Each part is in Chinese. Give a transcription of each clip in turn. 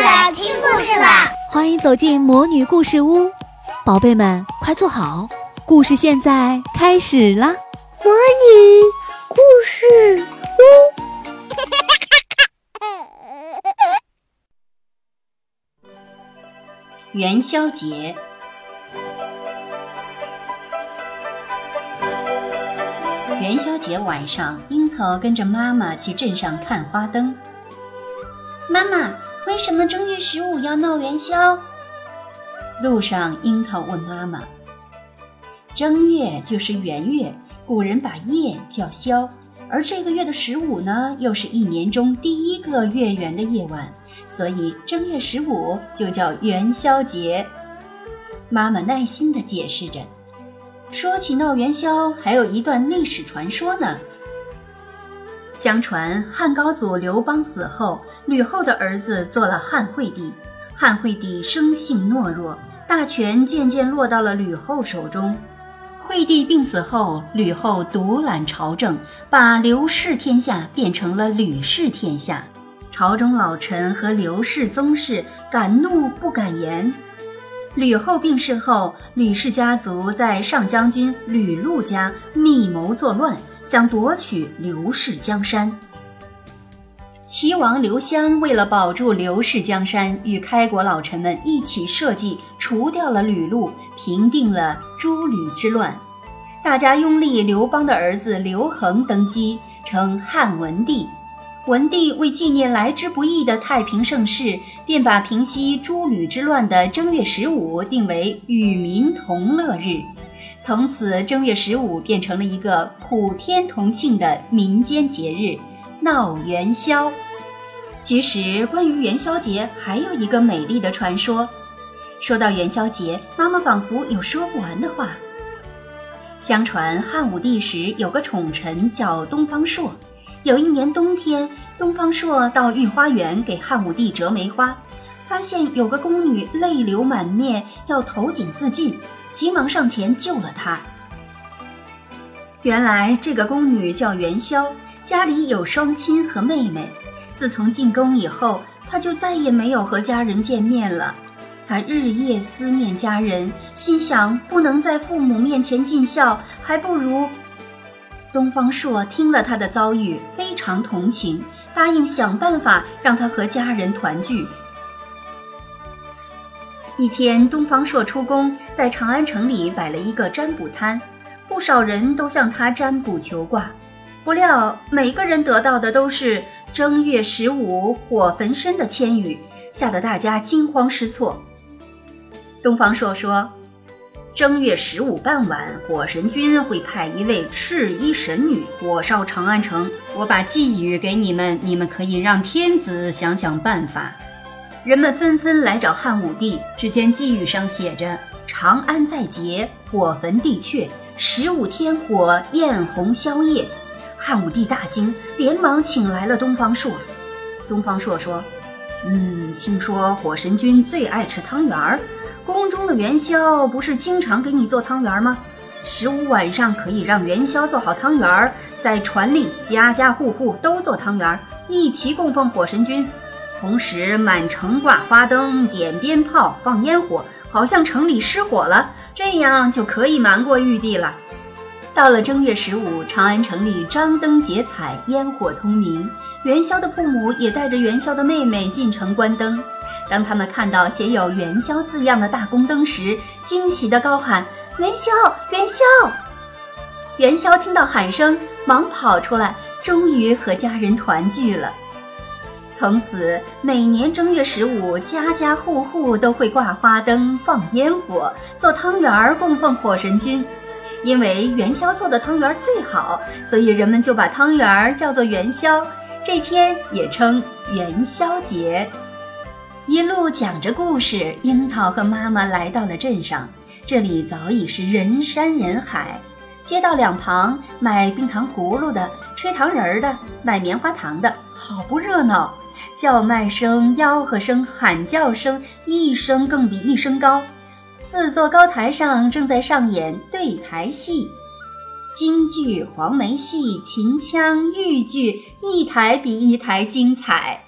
啦，听故事啦！欢迎走进魔女故事屋，宝贝们快坐好，故事现在开始啦！魔女故事屋，元宵节。元宵节晚上，樱桃跟着妈妈去镇上看花灯。妈妈，为什么正月十五要闹元宵？路上，樱桃问妈妈：“正月就是元月，古人把夜叫宵，而这个月的十五呢，又是一年中第一个月圆的夜晚，所以正月十五就叫元宵节。”妈妈耐心地解释着。说起闹元宵，还有一段历史传说呢。相传汉高祖刘邦死后，吕后的儿子做了汉惠帝。汉惠帝生性懦弱，大权渐渐落到了吕后手中。惠帝病死后，吕后独揽朝政，把刘氏天下变成了吕氏天下。朝中老臣和刘氏宗室敢怒不敢言。吕后病逝后，吕氏家族在上将军吕禄家密谋作乱，想夺取刘氏江山。齐王刘襄为了保住刘氏江山，与开国老臣们一起设计除掉了吕禄，平定了诸吕之乱。大家拥立刘邦的儿子刘恒登基，称汉文帝。文帝为纪念来之不易的太平盛世，便把平息诸吕之乱的正月十五定为与民同乐日，从此正月十五变成了一个普天同庆的民间节日——闹元宵。其实，关于元宵节还有一个美丽的传说。说到元宵节，妈妈仿佛有说不完的话。相传汉武帝时有个宠臣叫东方朔。有一年冬天，东方朔到御花园给汉武帝折梅花，发现有个宫女泪流满面，要投井自尽，急忙上前救了她。原来这个宫女叫元宵，家里有双亲和妹妹。自从进宫以后，她就再也没有和家人见面了。她日夜思念家人，心想不能在父母面前尽孝，还不如……东方朔听了她的遭遇，非常同情，答应想办法让她和家人团聚。一天，东方朔出宫，在长安城里摆了一个占卜摊，不少人都向他占卜求卦，不料每个人得到的都是“正月十五火焚身”的签语，吓得大家惊慌失措。东方朔说。正月十五傍晚，火神君会派一位赤衣神女火烧长安城。我把寄语给你们，你们可以让天子想想办法。人们纷纷来找汉武帝，只见寄语上写着：“长安在劫，火焚帝阙，十五天火焰红宵夜。”汉武帝大惊，连忙请来了东方朔。东方朔说：“嗯，听说火神君最爱吃汤圆儿。”宫中的元宵不是经常给你做汤圆吗？十五晚上可以让元宵做好汤圆，再传令家家户户都做汤圆儿，一起供奉火神君。同时满城挂花灯、点鞭炮、放烟火，好像城里失火了，这样就可以瞒过玉帝了。到了正月十五，长安城里张灯结彩，烟火通明。元宵的父母也带着元宵的妹妹进城观灯。当他们看到写有“元宵”字样的大宫灯时，惊喜地高喊：“元宵，元宵！”元宵听到喊声，忙跑出来，终于和家人团聚了。从此，每年正月十五，家家户户都会挂花灯、放烟火、做汤圆儿供奉火神君。因为元宵做的汤圆最好，所以人们就把汤圆儿叫做元宵。这天也称元宵节。一路讲着故事，樱桃和妈妈来到了镇上。这里早已是人山人海，街道两旁卖冰糖葫芦的、吹糖人儿的、卖棉花糖的，好不热闹。叫卖声、吆喝声、喊叫声，一声更比一声高。四座高台上正在上演对台戏，京剧、黄梅戏、秦腔、豫剧，一台比一台精彩。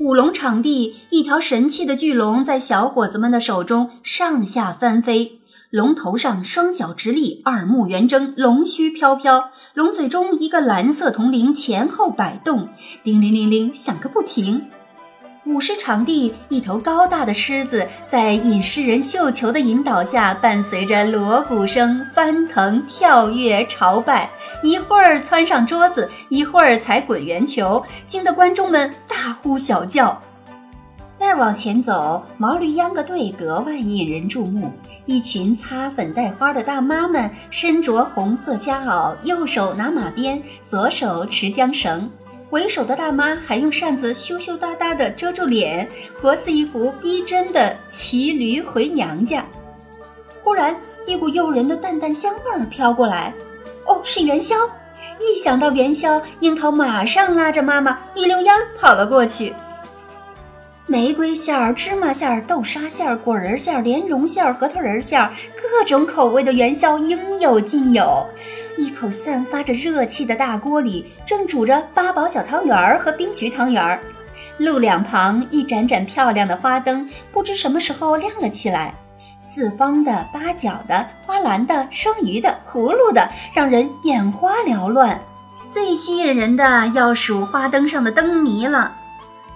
舞龙场地，一条神气的巨龙在小伙子们的手中上下翻飞，龙头上双脚直立，耳目圆睁，龙须飘飘，龙嘴中一个蓝色铜铃前后摆动，叮铃铃铃响个不停。舞狮场地，一头高大的狮子在引狮人绣球的引导下，伴随着锣鼓声翻腾、跳跃、朝拜，一会儿窜上桌子，一会儿踩滚圆球，惊得观众们大呼小叫。再往前走，毛驴秧歌队格外引人注目，一群擦粉带花的大妈们身着红色夹袄，右手拿马鞭，左手持缰绳。为首的大妈还用扇子羞羞答答地遮住脸，活似一幅逼真的骑驴回娘家。忽然，一股诱人的淡淡香味儿飘过来，哦，是元宵！一想到元宵，樱桃马上拉着妈妈一溜烟跑了过去。玫瑰馅儿、芝麻馅儿、豆沙馅儿、果仁馅儿、莲蓉馅儿、核桃仁馅儿，各种口味的元宵应有尽有。一口散发着热气的大锅里，正煮着八宝小汤圆儿和冰菊汤圆儿。路两旁一盏盏漂亮的花灯，不知什么时候亮了起来，四方的、八角的、花篮的、双鱼的、葫芦的，让人眼花缭乱。最吸引人的要数花灯上的灯谜了。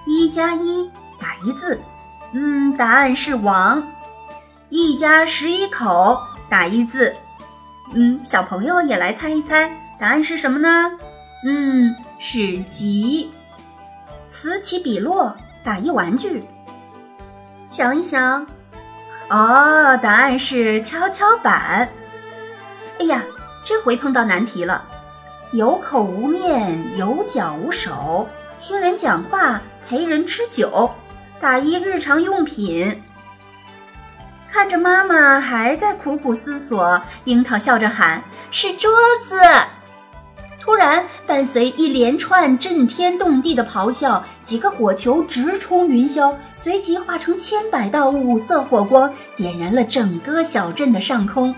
一加一打一字，嗯，答案是王。一家十一口打一字。嗯，小朋友也来猜一猜，答案是什么呢？嗯，是吉。此起彼落，打一玩具。想一想，哦，答案是跷跷板。哎呀，这回碰到难题了。有口无面，有脚无手，听人讲话，陪人吃酒，打一日常用品。看着妈妈还在苦苦思索，樱桃笑着喊：“是桌子！”突然，伴随一连串震天动地的咆哮，几个火球直冲云霄，随即化成千百道五色火光，点燃了整个小镇的上空。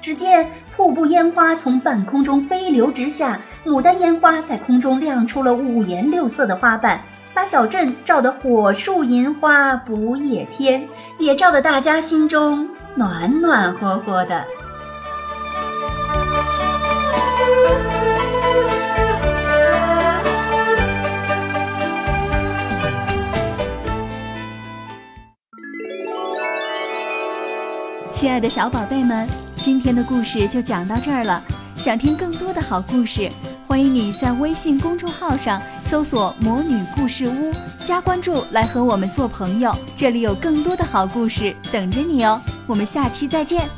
只见瀑布烟花从半空中飞流直下，牡丹烟花在空中亮出了五颜六色的花瓣。把小镇照得火树银花不夜天，也照得大家心中暖暖和和的。亲爱的小宝贝们，今天的故事就讲到这儿了。想听更多的好故事。欢迎你在微信公众号上搜索“魔女故事屋”，加关注来和我们做朋友。这里有更多的好故事等着你哦！我们下期再见。